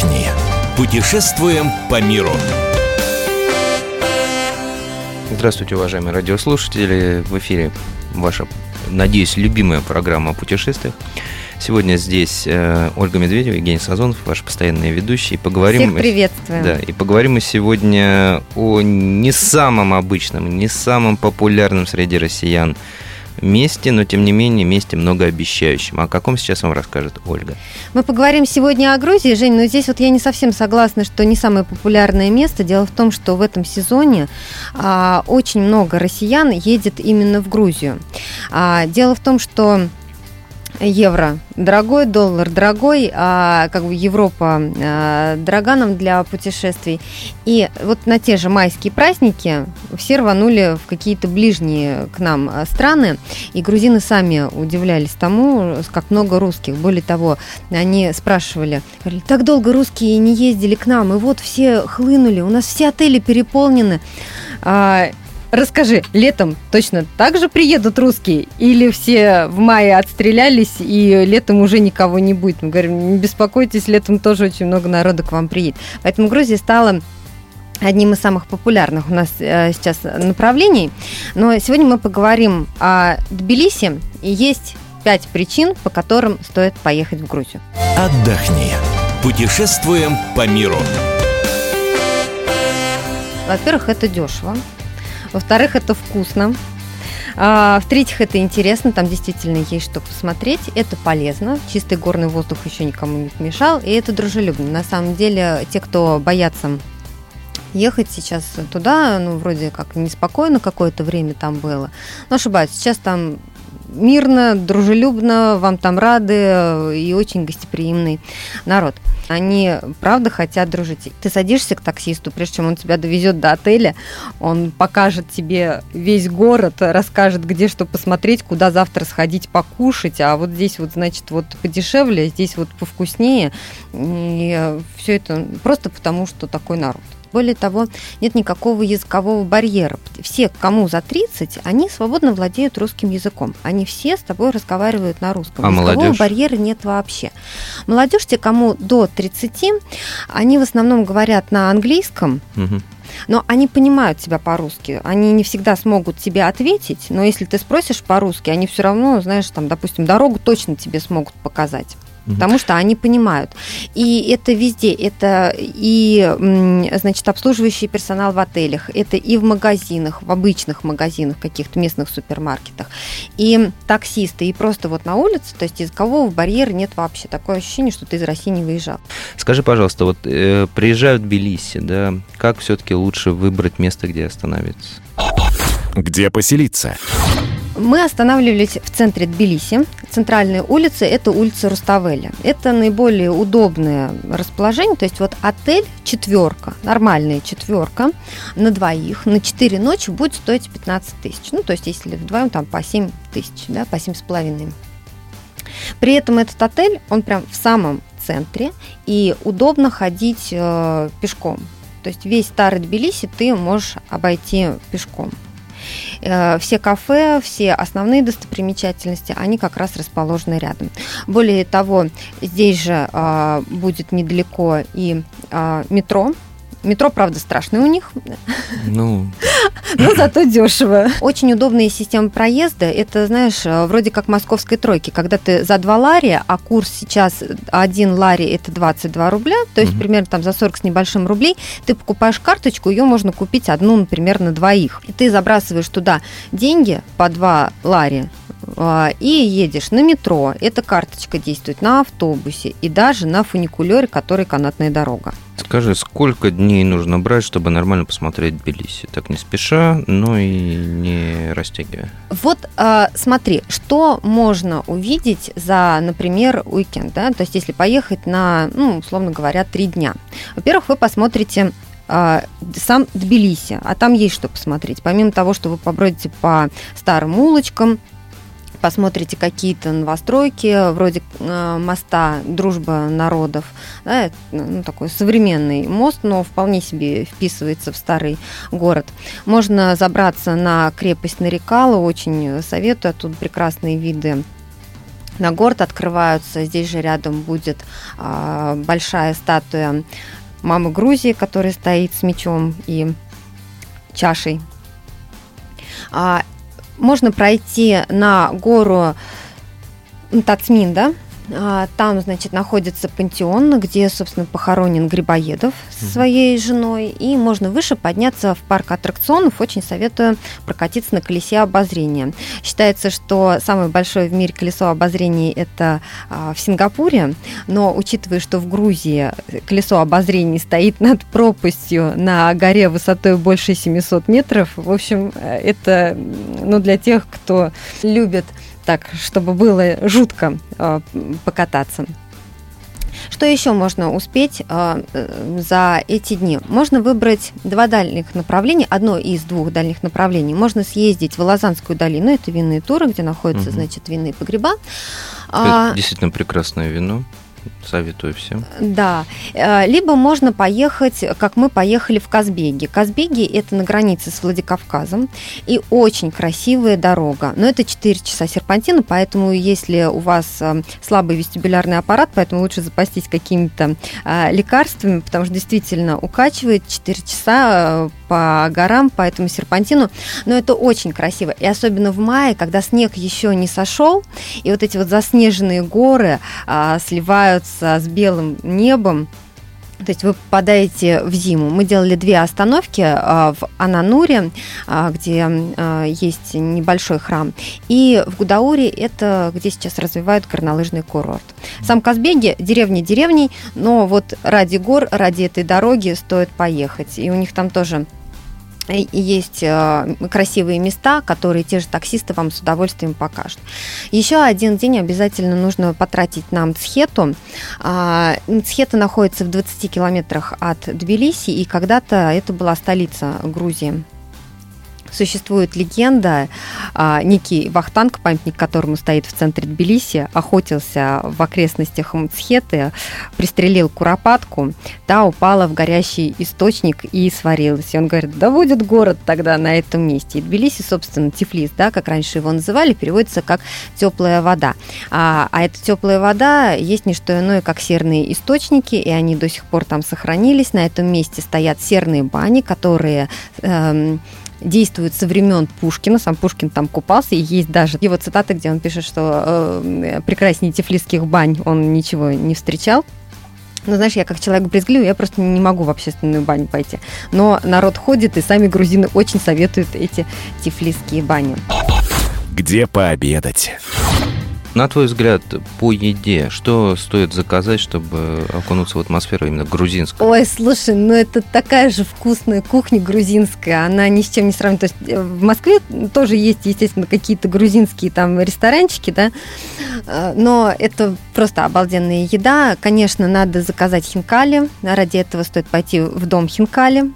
Отдохни. Путешествуем по миру. Здравствуйте, уважаемые радиослушатели. В эфире ваша, надеюсь, любимая программа о путешествиях. Сегодня здесь э, Ольга Медведева, Евгений Сазонов, ваши постоянные ведущие. Поговорим Всех приветствуем. Да, и поговорим мы сегодня о не самом обычном, не самом популярном среди россиян месте, но тем не менее месте многообещающем. О каком сейчас вам расскажет Ольга? Мы поговорим сегодня о Грузии, Жень, но здесь вот я не совсем согласна, что не самое популярное место. Дело в том, что в этом сезоне а, очень много россиян едет именно в Грузию. А, дело в том, что евро дорогой, доллар дорогой, а как бы Европа а, дорога нам для путешествий. И вот на те же майские праздники все рванули в какие-то ближние к нам а, страны, и грузины сами удивлялись тому, как много русских. Более того, они спрашивали, говорили, так долго русские не ездили к нам, и вот все хлынули, у нас все отели переполнены. А, Расскажи, летом точно так же приедут русские? Или все в мае отстрелялись, и летом уже никого не будет? Мы говорим, не беспокойтесь, летом тоже очень много народу к вам приедет. Поэтому Грузия стала одним из самых популярных у нас э, сейчас направлений. Но сегодня мы поговорим о Тбилиси, и есть пять причин, по которым стоит поехать в Грузию. Отдохни. Путешествуем по миру. Во-первых, это дешево. Во-вторых, это вкусно. А, в-третьих, это интересно, там действительно есть что посмотреть. Это полезно. Чистый горный воздух еще никому не помешал. И это дружелюбно. На самом деле, те, кто боятся ехать сейчас туда, ну, вроде как неспокойно какое-то время там было. Но ошибаюсь, сейчас там мирно, дружелюбно, вам там рады э, и очень гостеприимный народ. Они, правда, хотят дружить. Ты садишься к таксисту, прежде чем он тебя довезет до отеля, он покажет тебе весь город, расскажет, где что посмотреть, куда завтра сходить покушать, а вот здесь вот, значит, вот подешевле, здесь вот повкуснее. И все это просто потому, что такой народ. Более того, нет никакого языкового барьера. Все, кому за 30, они свободно владеют русским языком. Они все с тобой разговаривают на русском. А языкового молодежь? барьера нет вообще. Молодежь, те, кому до 30, они в основном говорят на английском, Угу. но они понимают тебя по-русски. Они не всегда смогут тебе ответить, но если ты спросишь по-русски, они все равно, знаешь, там, допустим, дорогу точно тебе смогут показать. Потому что они понимают. И это везде. Это и, значит, обслуживающий персонал в отелях, это и в магазинах, в обычных магазинах, каких-то местных супермаркетах, и таксисты, и просто вот на улице, то есть языкового барьера нет вообще. Такое ощущение, что ты из России не выезжал. Скажи, пожалуйста, вот э, приезжают в Тбилиси, да, как все-таки лучше выбрать место, где остановиться? Где поселиться? Мы останавливались в центре Тбилиси. Центральные улицы – это улица Руставеля. Это наиболее удобное расположение. То есть вот отель четверка, нормальная четверка на двоих, на 4 ночи будет стоить 15 тысяч. Ну, то есть если вдвоем там по 7 тысяч, да, по 7 с половиной. При этом этот отель, он прям в самом центре, и удобно ходить э, пешком. То есть весь старый Тбилиси ты можешь обойти пешком. Э, Все кафе, все основные достопримечательности, они как раз расположены рядом. Более того, здесь же а, будет недалеко и а, метро. Метро, правда, страшное у них, Ну, но зато дешево. Очень удобная система проезда. Это, знаешь, э, вроде как московской тройки, когда ты за 2 лари, а курс сейчас 1 лари это 22 рубля, то есть Мгм. примерно там за 40 с небольшим рублей, ты покупаешь карточку, ее можно купить одну, например, на двоих. И ты забрасываешь туда деньги по 2 лари, и едешь на метро. Эта карточка действует на автобусе и даже на фуникулере, который канатная дорога. скажи, сколько дней нужно брать, чтобы нормально посмотреть Тбилиси? Так не спеша, но и не растягивая. Вот э, смотри, что можно увидеть за, например, уикенд, да, то есть если поехать на, ну, условно говоря, три дня. Во-первых, вы посмотрите э, сам Тбилиси, а там есть что посмотреть. Помимо того, что вы побродите по старым улочкам, посмотрите какие-то новостройки, вроде э, моста «Дружба народов». Да, это, ну, такой современный мост, но вполне себе вписывается в старый город. Можно забраться на крепость Нарикала, очень советую, оттуда прекрасные виды на город открываются. Здесь же рядом будет а, большая статуя мамы Грузии, которая стоит с мечом и чашей. А, можно пройти на гору Тацмин, да, там, значит, находится пантеон, где, собственно, похоронен Грибоедов со своей женой. И можно выше подняться в парк аттракционов. Очень советую прокатиться на колесе обозрения. Считается, что самое большое в мире колесо обозрения это а, в Сингапуре. Но учитывая, что в Грузии колесо обозрения стоит над пропастью на горе высотой больше 700 метров, в общем, это ну, для тех, кто любит так, чтобы было жутко э, покататься. Что еще можно успеть э, за эти дни? Можно выбрать два дальних направления, одно из двух дальних направлений. Можно съездить в Лозанскую долину, это винные туры, где находятся, угу. значит, винные погреба. Это а, действительно прекрасное вино. Советую всем. Да. Э, либо можно поехать, как мы поехали в Казбеги. Казбеги – это на границе с Владикавказом. И очень красивая дорога. Но это 4 часа серпантина, поэтому если у вас э, слабый вестибулярный аппарат, поэтому лучше запастись какими-то э, лекарствами, потому что действительно укачивает 4 часа по горам, по этому серпантину. Но это очень красиво. И особенно в мае, когда снег еще не сошел, и вот эти вот заснеженные горы а, сливаются с белым небом, то есть вы попадаете в зиму. Мы делали две остановки а, в Анануре, а, где а, есть небольшой храм, и в Гудауре, это где сейчас развивают горнолыжный курорт. Сам Казбеги деревня деревней, но вот ради гор, ради этой дороги стоит поехать. И у них там тоже есть э, красивые места, которые те же таксисты вам с удовольствием покажут. Еще один день обязательно нужно потратить на Мцхету. А, Мцхета находится в 20 километрах от Тбилиси, и когда-то это была столица Грузии существует легенда, а, некий Вахтанг, памятник которому стоит в центре Тбилиси, охотился в окрестностях Мцхеты, пристрелил куропатку, та упала в горящий источник и сварилась. И он говорит, да будет город тогда на этом месте. И Тбилиси, собственно, Тифлис, да, как раньше его называли, переводится как теплая вода. А, а эта теплая вода есть не что иное, как серные источники, и они до сих пор там сохранились. На этом месте стоят серные бани, которые эм, действует со времен Пушкина. Сам Пушкин там купался, и есть даже его цитаты, где он пишет, что э, прекраснее тифлисских бань он ничего не встречал. Ну, знаешь, я как человек брезгливый, я просто не могу в общественную баню пойти. Но народ ходит, и сами грузины очень советуют эти тифлисские бани. Где пообедать? На твой взгляд, по еде, что стоит заказать, чтобы окунуться в атмосферу именно грузинскую? Ой, слушай, ну это такая же вкусная кухня грузинская, она ни с чем не сравнится. То есть э, в Москве тоже есть, естественно, какие-то грузинские там ресторанчики, да, э, но это просто обалденная еда. Конечно, надо заказать хинкали, ради этого стоит пойти в дом хинкали,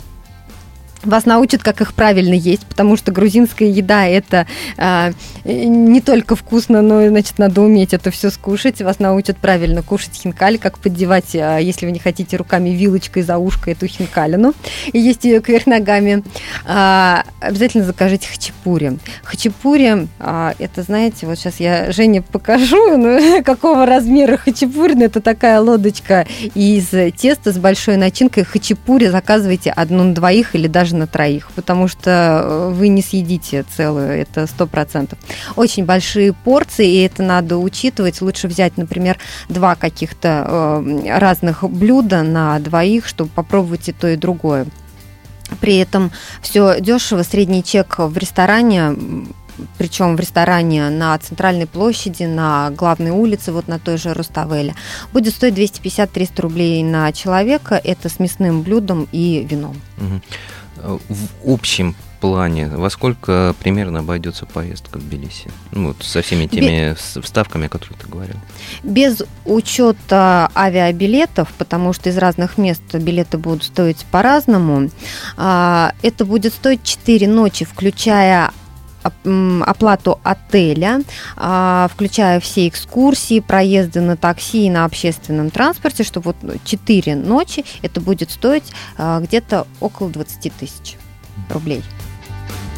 вас научат, как их правильно есть, потому что грузинская еда это а, не только вкусно, но значит надо уметь это все скушать. Вас научат правильно кушать хинкали, как поддевать, а, если вы не хотите руками вилочкой за ушко эту хинкалину и есть ее кверх ногами. А, обязательно закажите хачапури. Хачапури а, это, знаете, вот сейчас я Жене покажу, ну, какого размера хачапури. Это такая лодочка из теста с большой начинкой. Хачапури заказывайте одну на двоих или даже на троих, потому что э, вы не съедите целую, это сто процентов. Очень большие порции, и это надо учитывать. Лучше взять, например, два каких-то э, разных блюда на двоих, чтобы попробовать и то, и другое. При этом все дешево, средний чек в ресторане причем в ресторане на центральной площади, на главной улице, вот на той же Руставеле, будет стоить 250-300 рублей на человека. Это с мясным блюдом и вином. Угу в общем плане, во сколько примерно обойдется поездка в Тбилиси? Ну, вот со всеми теми Без... вставками, о которых ты говорил. Без учета авиабилетов, потому что из разных мест билеты будут стоить по-разному, а, это будет стоить 4 ночи, включая оплату отеля, а, включая все экскурсии, проезды на такси и на общественном транспорте, что вот 4 ночи это будет стоить а, где-то около 20 тысяч рублей.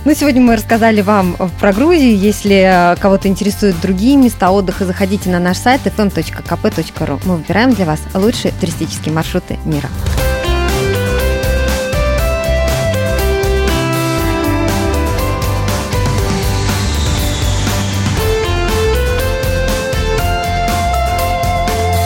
Ну, сегодня мы рассказали вам про Грузию. Если кого-то интересуют другие места отдыха, заходите на наш сайт fm.kp.ru. Мы выбираем для вас лучшие туристические маршруты мира.